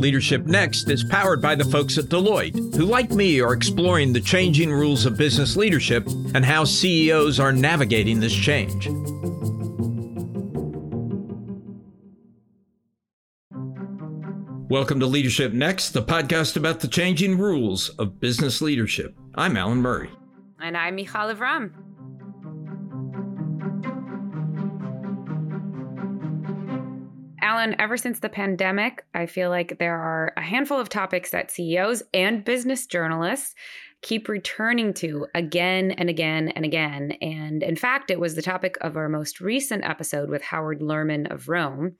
Leadership Next is powered by the folks at Deloitte, who, like me, are exploring the changing rules of business leadership and how CEOs are navigating this change. Welcome to Leadership Next, the podcast about the changing rules of business leadership. I'm Alan Murray. And I'm Michal Lev-Ram. Alan, ever since the pandemic, I feel like there are a handful of topics that CEOs and business journalists keep returning to again and again and again. And in fact, it was the topic of our most recent episode with Howard Lerman of Roam.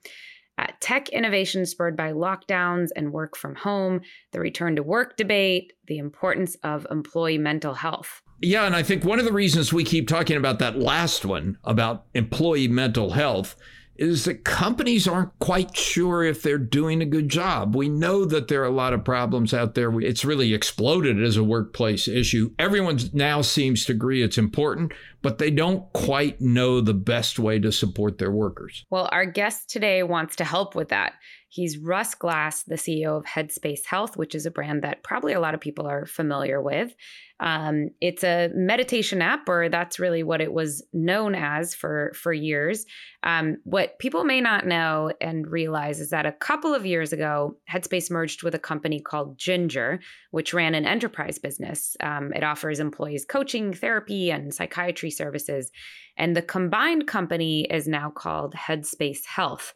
Uh, tech innovation spurred by lockdowns and work from home, the return to work debate, the importance of employee mental health. Yeah, and I think one of the reasons we keep talking about that last one about employee mental health is that companies aren't quite sure if they're doing a good job. We know that there are a lot of problems out there. It's really exploded as a workplace issue. Everyone now seems to agree it's important, but they don't quite know the best way to support their workers. Well, our guest today wants to help with that. He's Russ Glass, the CEO of Headspace Health, which is a brand that probably a lot of people are familiar with. Um, it's a meditation app, or that's really what it was known as for for years. Um, what people may not know and realize is that a couple of years ago, Headspace merged with a company called Ginger, which ran an enterprise business. Um, it offers employees coaching, therapy, and psychiatry services, and the combined company is now called Headspace Health.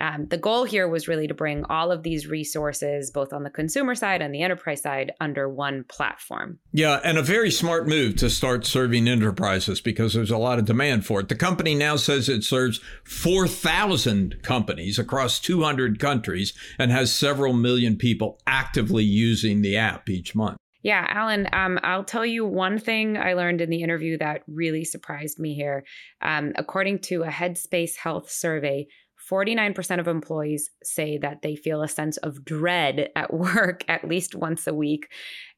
Um, the goal here was really to bring all of these resources, both on the consumer side and the enterprise side, under one platform. Yeah, and a very smart move to start serving enterprises because there's a lot of demand for it. The company now says it serves 4,000 companies across 200 countries and has several million people actively using the app each month. Yeah, Alan, um, I'll tell you one thing I learned in the interview that really surprised me here. Um, according to a Headspace Health survey, 49% of employees say that they feel a sense of dread at work at least once a week.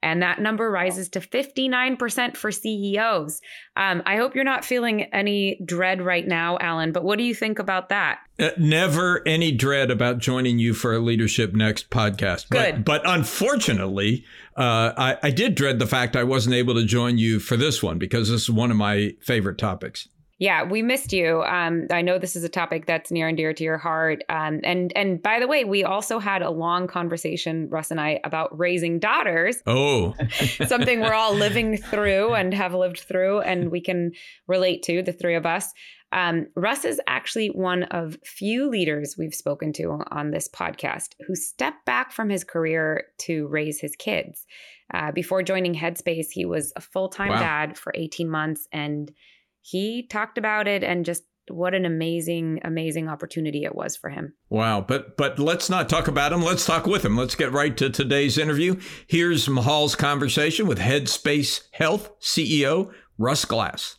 And that number rises to 59% for CEOs. Um, I hope you're not feeling any dread right now, Alan, but what do you think about that? Uh, never any dread about joining you for a Leadership Next podcast. Good. But, but unfortunately, uh, I, I did dread the fact I wasn't able to join you for this one because this is one of my favorite topics. Yeah, we missed you. Um, I know this is a topic that's near and dear to your heart. Um, and and by the way, we also had a long conversation, Russ and I, about raising daughters. Oh, something we're all living through and have lived through, and we can relate to the three of us. Um, Russ is actually one of few leaders we've spoken to on this podcast who stepped back from his career to raise his kids. Uh, before joining Headspace, he was a full time wow. dad for 18 months and he talked about it and just what an amazing amazing opportunity it was for him. Wow but but let's not talk about him. Let's talk with him. Let's get right to today's interview. Here's Michal's conversation with headspace health ceo russ glass.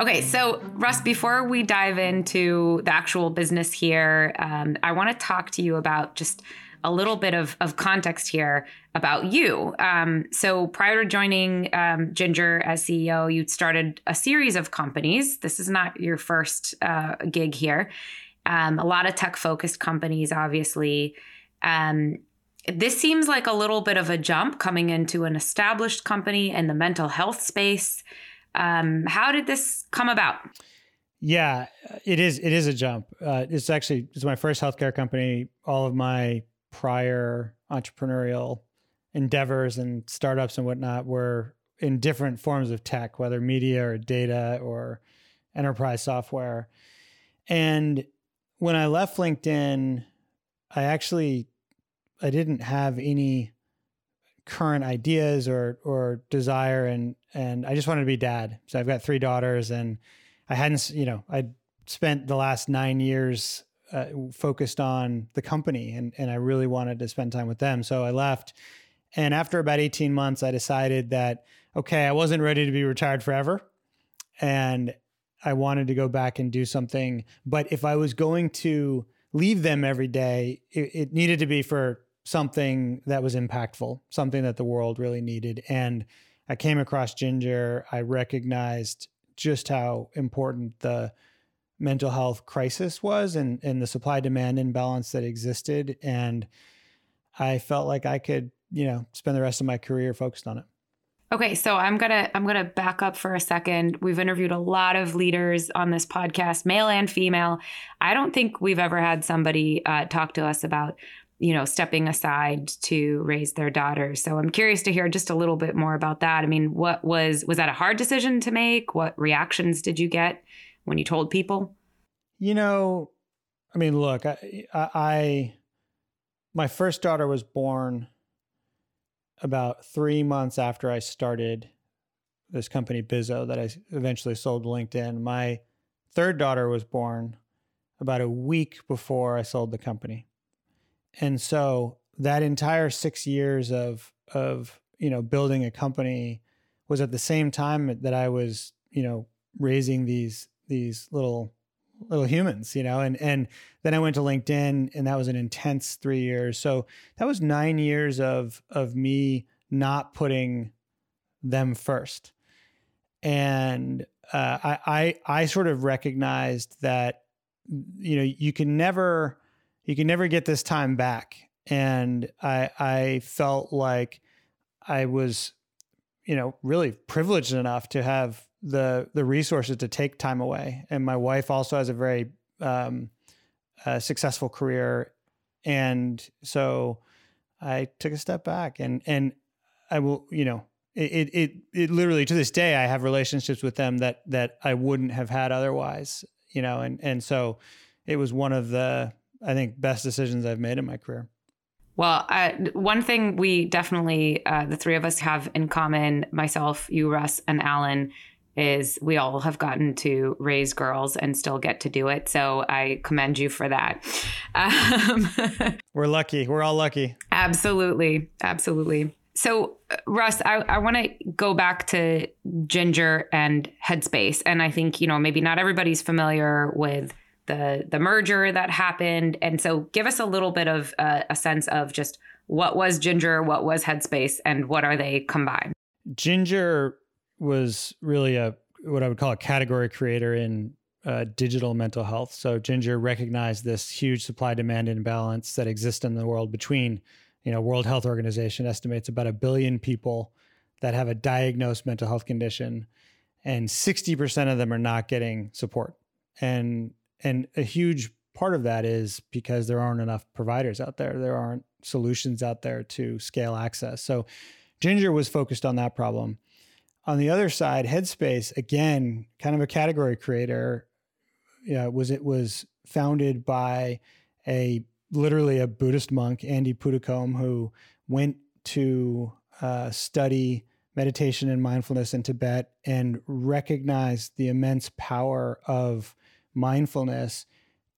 Okay, so Russ, before we dive into the actual business here, um, I want to talk to you about just a little bit of, of context here about you. Um, so prior to joining um, Ginger as CEO, you started a series of companies. This is not your first uh, gig here. Um, a lot of tech focused companies, obviously. Um, this seems like a little bit of a jump coming into an established company in the mental health space. Um, how did this come about? Yeah, it is. It is a jump. Uh, it's actually it's my first healthcare company. All of my prior entrepreneurial endeavors and startups and whatnot were in different forms of tech, whether media or data or enterprise software. And when I left LinkedIn, I actually I didn't have any current ideas or or desire and and I just wanted to be dad. So I've got three daughters and I hadn't you know I'd spent the last 9 years uh, focused on the company and, and I really wanted to spend time with them. So I left. And after about 18 months, I decided that, okay, I wasn't ready to be retired forever. And I wanted to go back and do something. But if I was going to leave them every day, it, it needed to be for something that was impactful, something that the world really needed. And I came across Ginger. I recognized just how important the mental health crisis was and, and the supply demand imbalance that existed. And I felt like I could, you know, spend the rest of my career focused on it. Okay, so I'm gonna I'm gonna back up for a second. We've interviewed a lot of leaders on this podcast, male and female. I don't think we've ever had somebody uh, talk to us about you know stepping aside to raise their daughter. So I'm curious to hear just a little bit more about that. I mean, what was was that a hard decision to make? What reactions did you get when you told people? You know, I mean, look, I, I my first daughter was born about three months after I started this company, Bizo, that I eventually sold LinkedIn. My third daughter was born about a week before I sold the company. And so that entire six years of of you know building a company was at the same time that I was you know raising these these little little humans, you know, and and then I went to LinkedIn and that was an intense three years. So that was nine years of of me not putting them first. And uh, I, I I sort of recognized that you know you can never you can never get this time back. And I I felt like I was, you know, really privileged enough to have the the resources to take time away. And my wife also has a very um, uh, successful career, and so I took a step back and and I will you know it it it literally to this day I have relationships with them that that I wouldn't have had otherwise. You know, and and so it was one of the I think best decisions I've made in my career. Well, uh, one thing we definitely, uh, the three of us have in common, myself, you, Russ, and Alan, is we all have gotten to raise girls and still get to do it. So I commend you for that. Um, We're lucky. We're all lucky. Absolutely. Absolutely. So, uh, Russ, I, I want to go back to Ginger and Headspace. And I think, you know, maybe not everybody's familiar with the the merger that happened. And so give us a little bit of uh, a sense of just what was Ginger, what was Headspace, and what are they combined? Ginger was really a what I would call a category creator in uh, digital mental health. So Ginger recognized this huge supply demand imbalance that exists in the world between, you know, World Health Organization estimates about a billion people that have a diagnosed mental health condition, and 60% of them are not getting support. And and a huge part of that is because there aren't enough providers out there. There aren't solutions out there to scale access. So Ginger was focused on that problem. On the other side, Headspace, again, kind of a category creator, yeah, was it was founded by a literally a Buddhist monk, Andy Puddicombe, who went to uh, study meditation and mindfulness in Tibet and recognized the immense power of mindfulness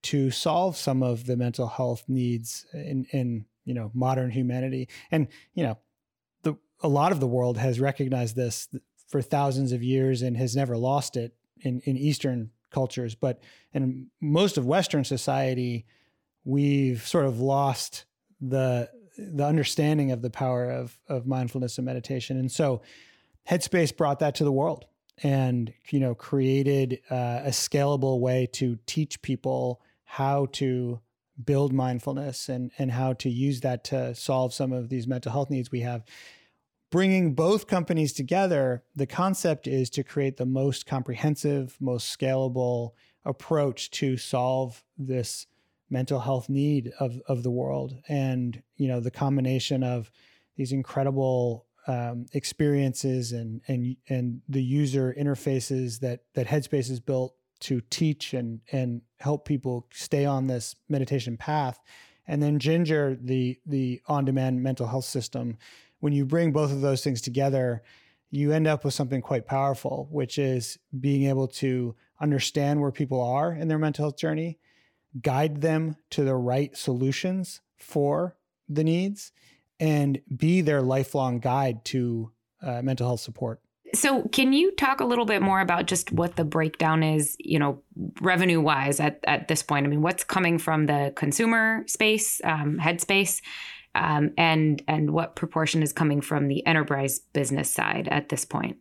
to solve some of the mental health needs in, in you know modern humanity. And you know, the a lot of the world has recognized this for thousands of years and has never lost it in, in Eastern cultures. But in most of Western society, we've sort of lost the the understanding of the power of of mindfulness and meditation. And so Headspace brought that to the world and you know created uh, a scalable way to teach people how to build mindfulness and and how to use that to solve some of these mental health needs we have bringing both companies together, the concept is to create the most comprehensive, most scalable approach to solve this mental health need of, of the world. And, you know, the combination of these incredible um, experiences and, and, and the user interfaces that, that Headspace has built to teach and, and help people stay on this meditation path. And then Ginger, the, the on-demand mental health system, when you bring both of those things together, you end up with something quite powerful, which is being able to understand where people are in their mental health journey, guide them to the right solutions for the needs, and be their lifelong guide to uh, mental health support. So, can you talk a little bit more about just what the breakdown is, you know, revenue wise at, at this point? I mean, what's coming from the consumer space, um, headspace, um, and and what proportion is coming from the enterprise business side at this point?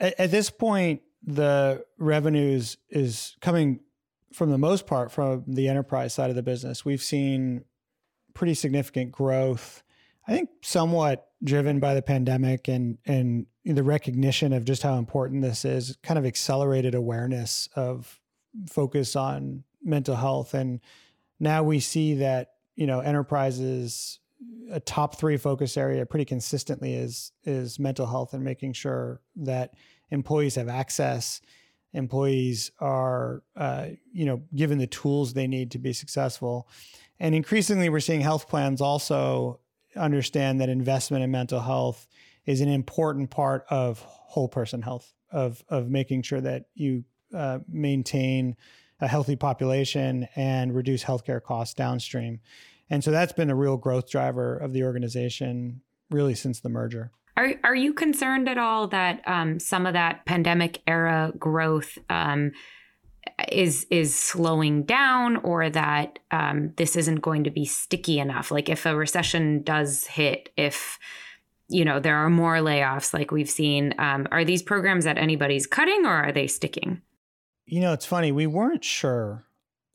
At, at this point, the revenues is coming from the most part, from the enterprise side of the business, we've seen pretty significant growth. I think somewhat driven by the pandemic and and the recognition of just how important this is, kind of accelerated awareness of focus on mental health. And now we see that you know enterprises a top three focus area pretty consistently is is mental health and making sure that employees have access. Employees are uh, you know given the tools they need to be successful. And increasingly we're seeing health plans also understand that investment in mental health is an important part of whole person health of of making sure that you uh, maintain a healthy population and reduce healthcare costs downstream and so that's been a real growth driver of the organization really since the merger are are you concerned at all that um, some of that pandemic era growth um, is is slowing down, or that um, this isn't going to be sticky enough? Like if a recession does hit, if you know there are more layoffs, like we've seen, um, are these programs that anybody's cutting, or are they sticking? You know, it's funny. We weren't sure,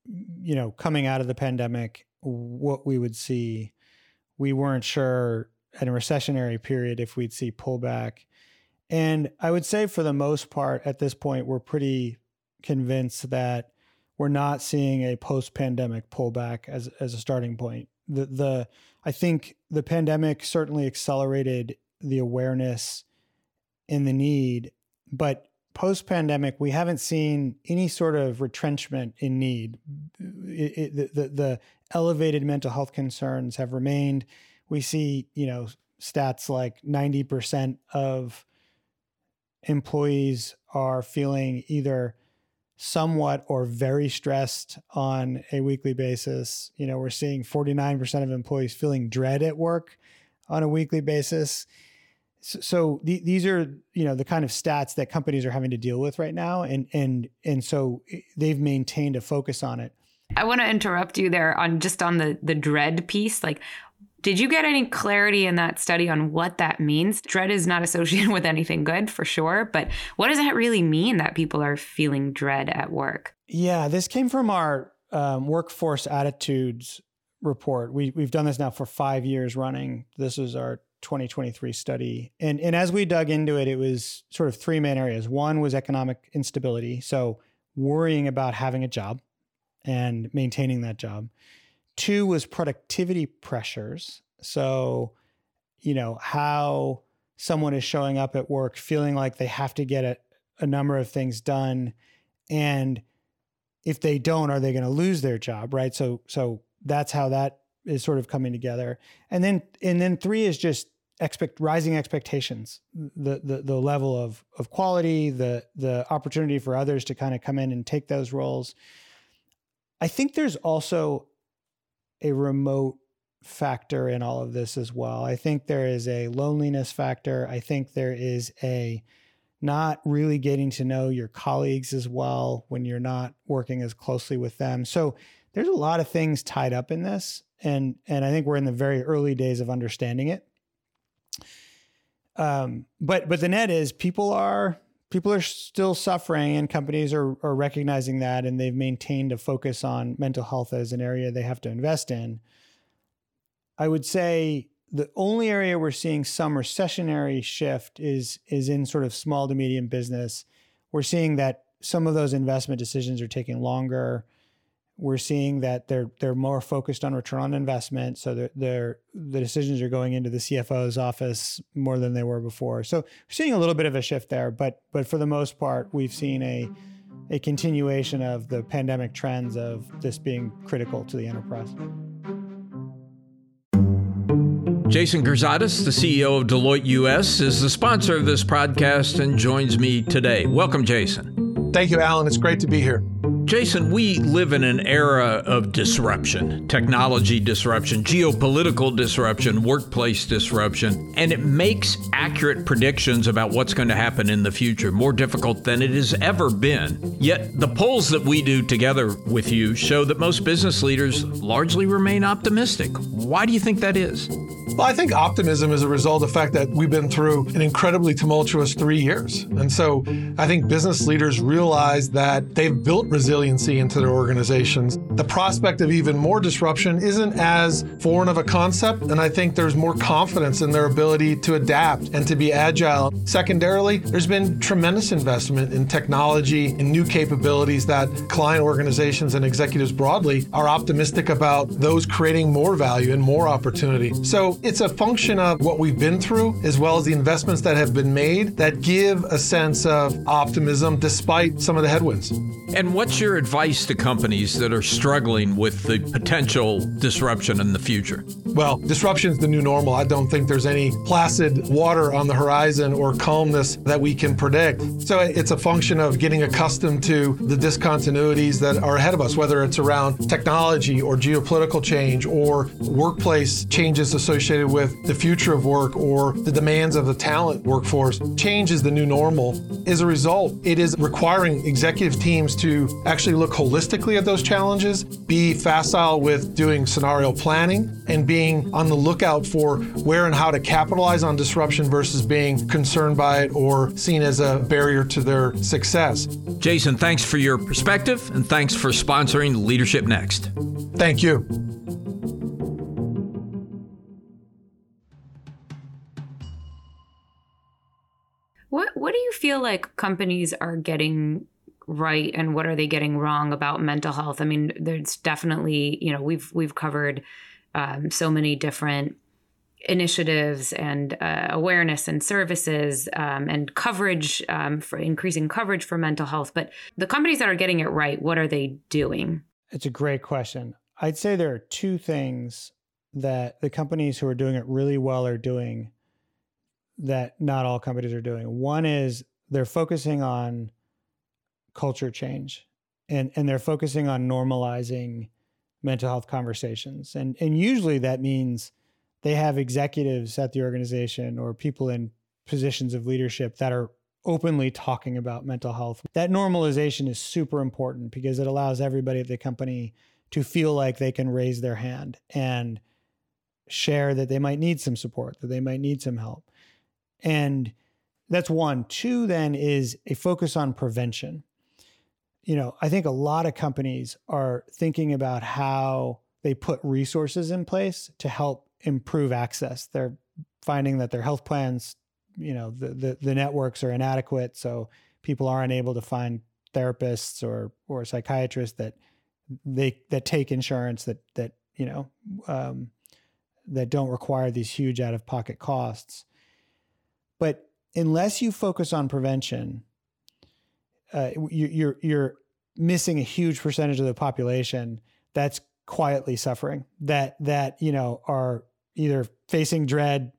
you know, coming out of the pandemic, what we would see. We weren't sure in a recessionary period if we'd see pullback. And I would say for the most part at this point, we're pretty convinced that we're not seeing a post-pandemic pullback as as a starting point. The the I think the pandemic certainly accelerated the awareness and the need, but post-pandemic we haven't seen any sort of retrenchment in need. It, it, the, the elevated mental health concerns have remained we see, you know, stats like 90% of employees are feeling either somewhat or very stressed on a weekly basis. You know, we're seeing 49% of employees feeling dread at work on a weekly basis. So, so th- these are, you know, the kind of stats that companies are having to deal with right now and and and so eh, they've maintained a focus on it. I want to interrupt you there on just on the the dread piece. Like did you get any clarity in that study on what that means? Dread is not associated with anything good for sure, but what does that really mean that people are feeling dread at work? Yeah, this came from our um, workforce attitudes report. We, we've done this now for five years running. This is our 2023 study. And, and as we dug into it, it was sort of three main areas. One was economic instability. So worrying about having a job and maintaining that job. Two was productivity pressures. So, you know, how someone is showing up at work feeling like they have to get a, a number of things done. And if they don't, are they going to lose their job? Right. So, so that's how that is sort of coming together. And then, and then three is just expect rising expectations, the, the, the level of, of quality, the, the opportunity for others to kind of come in and take those roles. I think there's also a remote factor in all of this as well. I think there is a loneliness factor. I think there is a not really getting to know your colleagues as well when you're not working as closely with them. So there's a lot of things tied up in this and and I think we're in the very early days of understanding it. Um, but but the net is people are people are still suffering and companies are, are recognizing that and they've maintained a focus on mental health as an area they have to invest in. I would say the only area we're seeing some recessionary shift is is in sort of small to medium business. We're seeing that some of those investment decisions are taking longer we're seeing that they're they're more focused on return on investment. So they're, they're the decisions are going into the CFO's office more than they were before. So we're seeing a little bit of a shift there, but but for the most part, we've seen a a continuation of the pandemic trends of this being critical to the enterprise. Jason Girzadas, the CEO of Deloitte US, is the sponsor of this podcast and joins me today. Welcome, Jason. Thank you, Alan. It's great to be here. Jason, we live in an era of disruption, technology disruption, geopolitical disruption, workplace disruption, and it makes accurate predictions about what's going to happen in the future more difficult than it has ever been. Yet, the polls that we do together with you show that most business leaders largely remain optimistic. Why do you think that is? Well, I think optimism is a result of the fact that we've been through an incredibly tumultuous three years. And so I think business leaders realize that they've built resiliency into their organizations. The prospect of even more disruption isn't as foreign of a concept. And I think there's more confidence in their ability to adapt and to be agile. Secondarily, there's been tremendous investment in technology and new capabilities that client organizations and executives broadly are optimistic about those creating more value and more opportunity. So it's a function of what we've been through, as well as the investments that have been made that give a sense of optimism despite some of the headwinds. And what's your advice to companies that are struggling with the potential disruption in the future? Well, disruption is the new normal. I don't think there's any placid water on the horizon or calmness that we can predict. So it's a function of getting accustomed to the discontinuities that are ahead of us, whether it's around technology or geopolitical change or workplace changes associated with the future of work or the demands of the talent workforce. Change is the new normal. As a result, it is requiring executive teams to actually look holistically at those challenges, be facile with doing scenario planning, and being on the lookout for where and how to capitalize on disruption versus being concerned by it or seen as a barrier to their success. Jason, thanks for your perspective and thanks for sponsoring Leadership Next. Thank you. What what do you feel like companies are getting right and what are they getting wrong about mental health? I mean, there's definitely, you know, we've we've covered um, so many different initiatives and uh, awareness and services um, and coverage um, for increasing coverage for mental health. But the companies that are getting it right, what are they doing? It's a great question. I'd say there are two things that the companies who are doing it really well are doing that not all companies are doing. One is they're focusing on culture change and and they're focusing on normalizing mental health conversations. And and usually that means they have executives at the organization or people in positions of leadership that are openly talking about mental health. That normalization is super important because it allows everybody at the company to feel like they can raise their hand and share that they might need some support, that they might need some help. And that's one. Two, then, is a focus on prevention. You know, I think a lot of companies are thinking about how they put resources in place to help improve access. They're finding that their health plans, you know, the, the, the networks are inadequate. So people aren't able to find therapists or, or psychiatrists that they, that take insurance that, that, you know, um, that don't require these huge out of pocket costs. But unless you focus on prevention, uh, you, you're you're missing a huge percentage of the population that's quietly suffering that that you know are either facing dread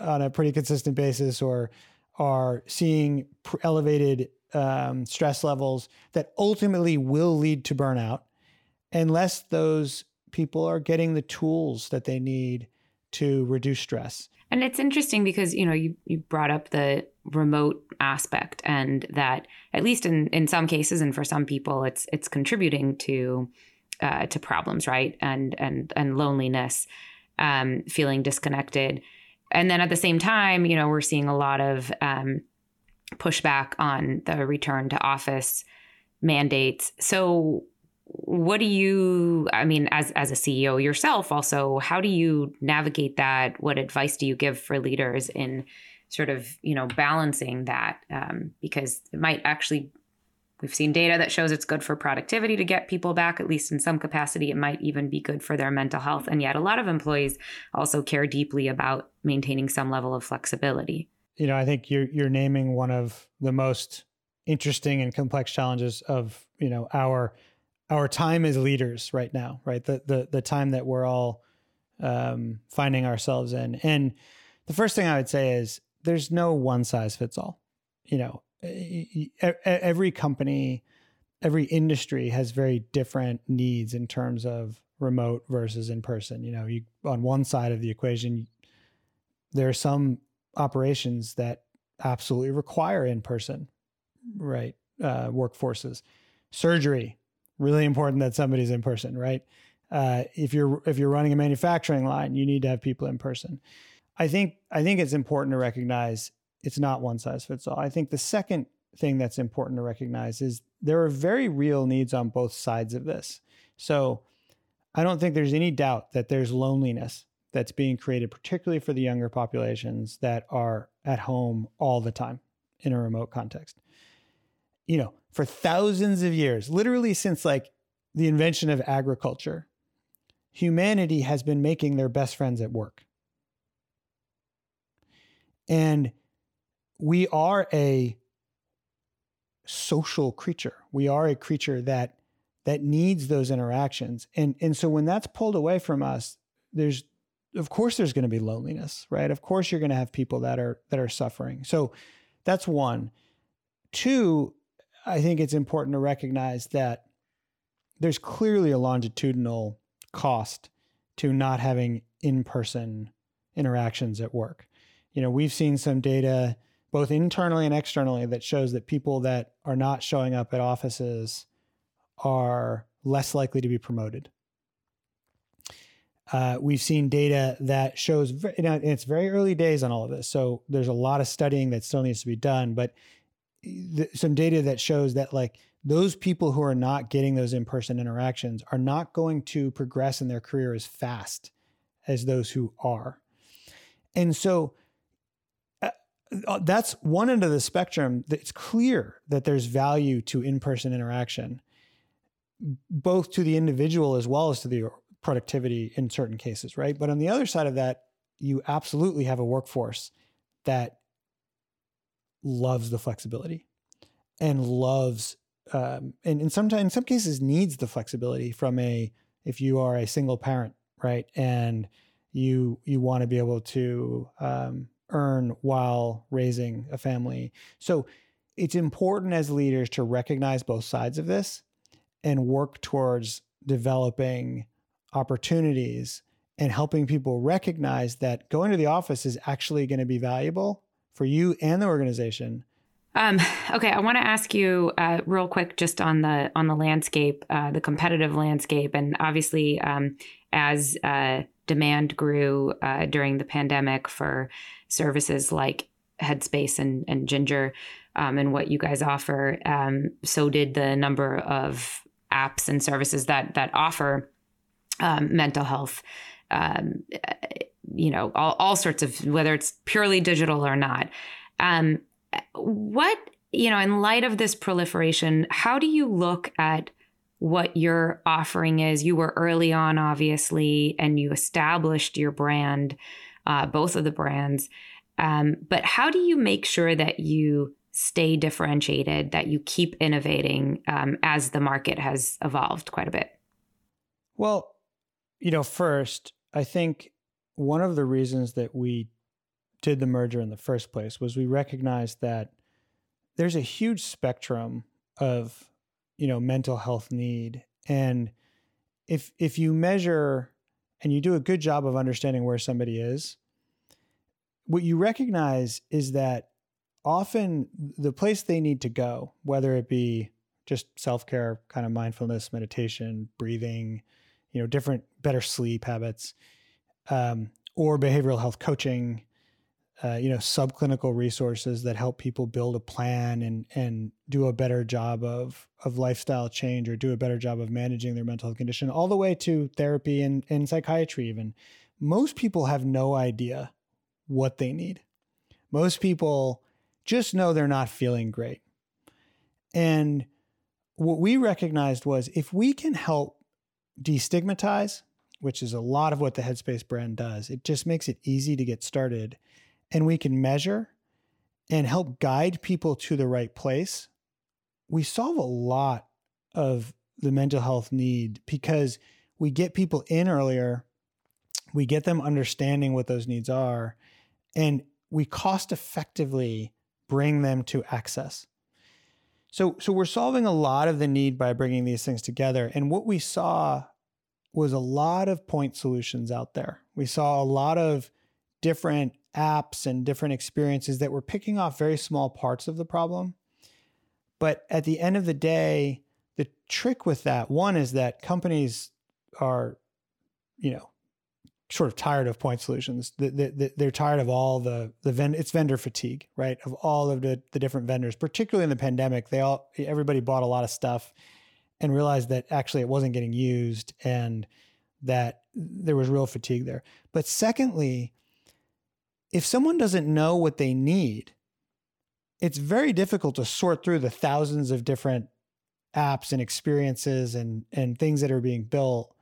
on a pretty consistent basis or are seeing elevated um, stress levels that ultimately will lead to burnout unless those people are getting the tools that they need to reduce stress. And it's interesting because you know you you brought up the remote aspect and that at least in in some cases and for some people it's it's contributing to uh, to problems right? And and and loneliness um, feeling disconnected. And then at the same time you know we're seeing a lot of um, pushback on the return to office mandates. So what do you i mean as as a ceo yourself also how do you navigate that? What advice do you give for leaders in sort of you know balancing that um, because it might actually we've seen data that shows it's good for productivity to get people back at least in some capacity it might even be good for their mental health and yet a lot of employees also care deeply about maintaining some level of flexibility you know i think you're you're naming one of the most interesting and complex challenges of you know our our time as leaders right now, right? The the the time that we're all um, finding ourselves in. And the first thing I would say is there's no one size fits all. You know, every company, every industry has very different needs in terms of remote versus in person. You know, you on one side of the equation, there are some operations that absolutely require in person, right? Uh, workforces, surgery really important that somebody's in person, right? Uh, if you're if you're running a manufacturing line, you need to have people in person. I think I think it's important to recognize it's not one size fits all. I think the second thing that's important to recognize is there are very real needs on both sides of this. So I don't think there's any doubt that there's loneliness that's being created, particularly for the younger populations that are at home all the time in a remote context. You know, for thousands of years, literally since like the invention of agriculture, humanity has been making their best friends at work. And we are a social creature. We are a creature that that needs those interactions. And and so when that's pulled away from us, there's of course there's going to be loneliness, right? Of course you're going to have people that are that are suffering. So that's one. Two, I think it's important to recognize that there's clearly a longitudinal cost to not having in-person interactions at work. You know, we've seen some data both internally and externally that shows that people that are not showing up at offices are less likely to be promoted. Uh, we've seen data that shows, know, it's very early days on all of this. So there's a lot of studying that still needs to be done, but some data that shows that like those people who are not getting those in-person interactions are not going to progress in their career as fast as those who are. And so that's one end of the spectrum. It's clear that there's value to in-person interaction, both to the individual as well as to the productivity in certain cases, right? But on the other side of that, you absolutely have a workforce that loves the flexibility and loves um, and in sometimes in some cases needs the flexibility from a if you are a single parent right and you you want to be able to um, earn while raising a family. So it's important as leaders to recognize both sides of this and work towards developing opportunities and helping people recognize that going to the office is actually going to be valuable for you and the organization. Um, okay, I want to ask you uh, real quick, just on the on the landscape, uh, the competitive landscape, and obviously, um, as uh, demand grew uh, during the pandemic for services like Headspace and, and Ginger um, and what you guys offer. Um, so did the number of apps and services that that offer um, mental health. Um, you know, all, all sorts of whether it's purely digital or not. Um, what you know, in light of this proliferation, how do you look at what your offering is? You were early on, obviously, and you established your brand uh, both of the brands. Um, but how do you make sure that you stay differentiated, that you keep innovating um, as the market has evolved quite a bit? Well, you know, first, I think one of the reasons that we did the merger in the first place was we recognized that there's a huge spectrum of you know mental health need. And if if you measure and you do a good job of understanding where somebody is, what you recognize is that often the place they need to go, whether it be just self care, kind of mindfulness, meditation, breathing, you know, different, better sleep habits, um, or behavioral health coaching, uh, you know, subclinical resources that help people build a plan and and do a better job of of lifestyle change or do a better job of managing their mental health condition, all the way to therapy and, and psychiatry. Even most people have no idea what they need. Most people just know they're not feeling great. And what we recognized was if we can help destigmatize, which is a lot of what the Headspace brand does, it just makes it easy to get started and we can measure and help guide people to the right place, we solve a lot of the mental health need because we get people in earlier, we get them understanding what those needs are, and we cost effectively bring them to access. So, so we're solving a lot of the need by bringing these things together. And what we saw was a lot of point solutions out there. We saw a lot of different apps and different experiences that were picking off very small parts of the problem. But at the end of the day, the trick with that one is that companies are you know, sort of tired of point solutions. They're tired of all the the. It's vendor fatigue, right? Of all of the the different vendors, particularly in the pandemic. They all everybody bought a lot of stuff and realized that actually it wasn't getting used and that there was real fatigue there. But secondly, if someone doesn't know what they need, it's very difficult to sort through the thousands of different apps and experiences and and things that are being built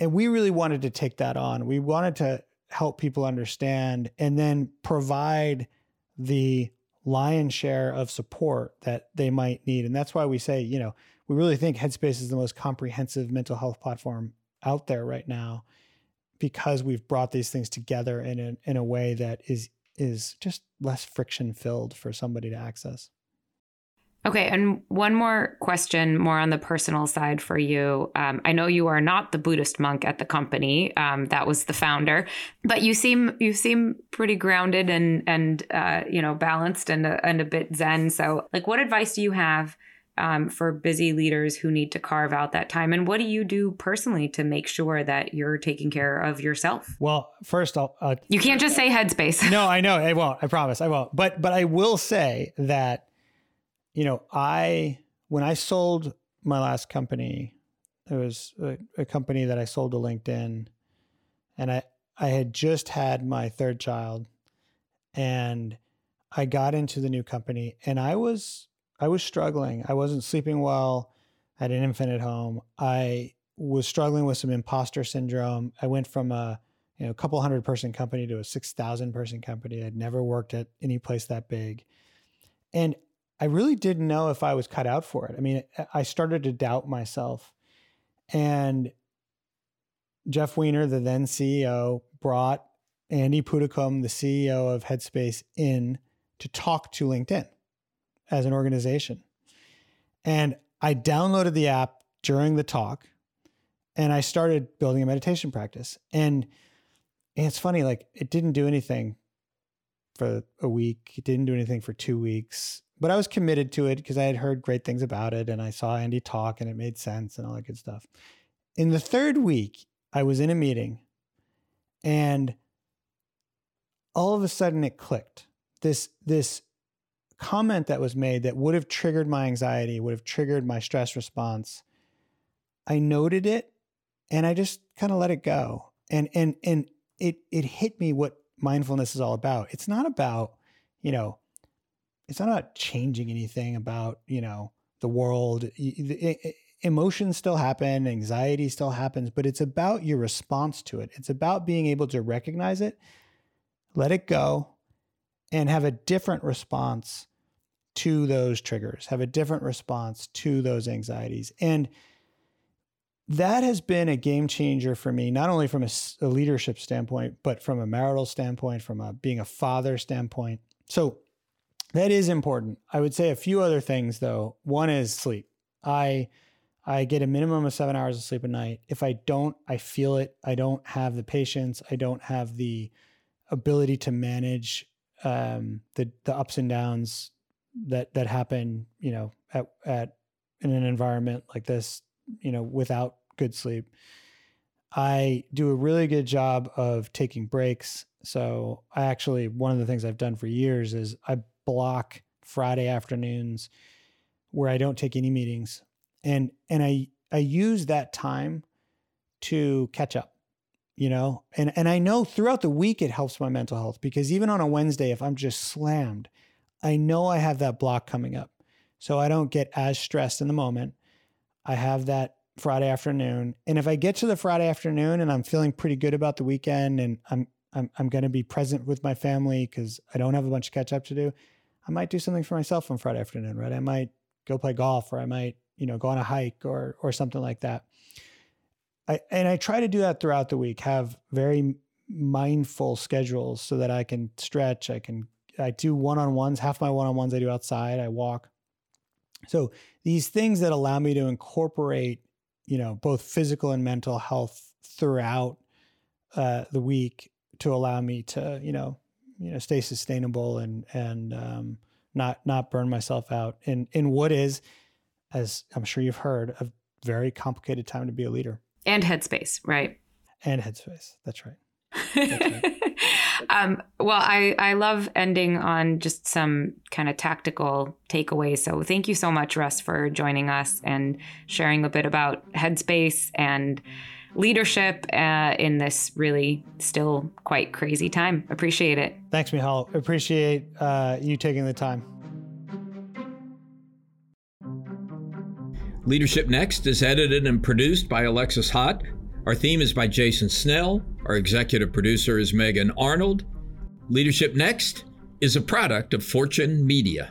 and we really wanted to take that on. We wanted to help people understand and then provide the lion's share of support that they might need. And that's why we say, you know, we really think Headspace is the most comprehensive mental health platform out there right now because we've brought these things together in a, in a way that is is just less friction filled for somebody to access. Okay, and one more question, more on the personal side for you. Um, I know you are not the Buddhist monk at the company; um, that was the founder. But you seem you seem pretty grounded and and uh, you know balanced and a, and a bit zen. So, like, what advice do you have um, for busy leaders who need to carve out that time? And what do you do personally to make sure that you're taking care of yourself? Well, first, I'll. Uh, you can't just say headspace. no, I know I won't. I promise I won't. But but I will say that you know, I when I sold my last company, it was a, a, company that I sold to LinkedIn, and I I had just had my third child, and I got into the new company, and I was I was struggling. I wasn't sleeping well. I had an infant at home. I was struggling with some imposter syndrome. I went from a you know couple hundred person company to a six thousand person company. I'd never worked at any place that big, and I really didn't know if I was cut out for it. I mean, I started to doubt myself. And Jeff Weiner, the then CEO, brought Andy Puddicombe, the CEO of Headspace, in to talk to LinkedIn as an organization. And I downloaded the app during the talk and I started building a meditation practice. And, it's funny, like it didn't do anything for a week, it didn't do anything for two weeks but I was committed to it because I had heard great things about it and I saw Andy talk and it made sense and all that good stuff. In the third week, I was in a meeting and all of a sudden it clicked. This this comment that was made that would have triggered my anxiety, would have triggered my stress response. I noted it and I just kind of let it go. And and and it it hit me what mindfulness is all about. It's not about, you know, it's not about changing anything about you know the world emotions still happen anxiety still happens but it's about your response to it it's about being able to recognize it let it go and have a different response to those triggers have a different response to those anxieties and that has been a game changer for me not only from a, a leadership standpoint but from a marital standpoint from a being a father standpoint so that is important. I would say a few other things though. One is sleep. I I get a minimum of seven hours of sleep a night. If I don't, I feel it. I don't have the patience. I don't have the ability to manage um, the the ups and downs that that happen. You know, at at in an environment like this. You know, without good sleep. I do a really good job of taking breaks. So I actually one of the things I've done for years is I block Friday afternoons where I don't take any meetings. And and I I use that time to catch up, you know? And and I know throughout the week it helps my mental health because even on a Wednesday if I'm just slammed, I know I have that block coming up. So I don't get as stressed in the moment. I have that Friday afternoon. And if I get to the Friday afternoon and I'm feeling pretty good about the weekend and I'm I'm I'm going to be present with my family cuz I don't have a bunch of catch up to do, I might do something for myself on Friday afternoon, right? I might go play golf or I might, you know, go on a hike or or something like that. I and I try to do that throughout the week, have very mindful schedules so that I can stretch, I can I do one-on-ones, half my one-on-ones I do outside, I walk. So these things that allow me to incorporate, you know, both physical and mental health throughout uh, the week to allow me to, you know, you know stay sustainable and and um, not not burn myself out in in what is, as I'm sure you've heard, a very complicated time to be a leader. And headspace, right? and Headspace. That's right. um, well, I, I love ending on just some kind of tactical takeaways. So thank you so much, Russ, for joining us and sharing a bit about Headspace and leadership uh, in this really still quite crazy time. Appreciate it. Thanks, Michal. Appreciate uh, you taking the time. Leadership Next is edited and produced by Alexis Haut. Our theme is by Jason Snell. Our executive producer is Megan Arnold. Leadership Next is a product of Fortune Media.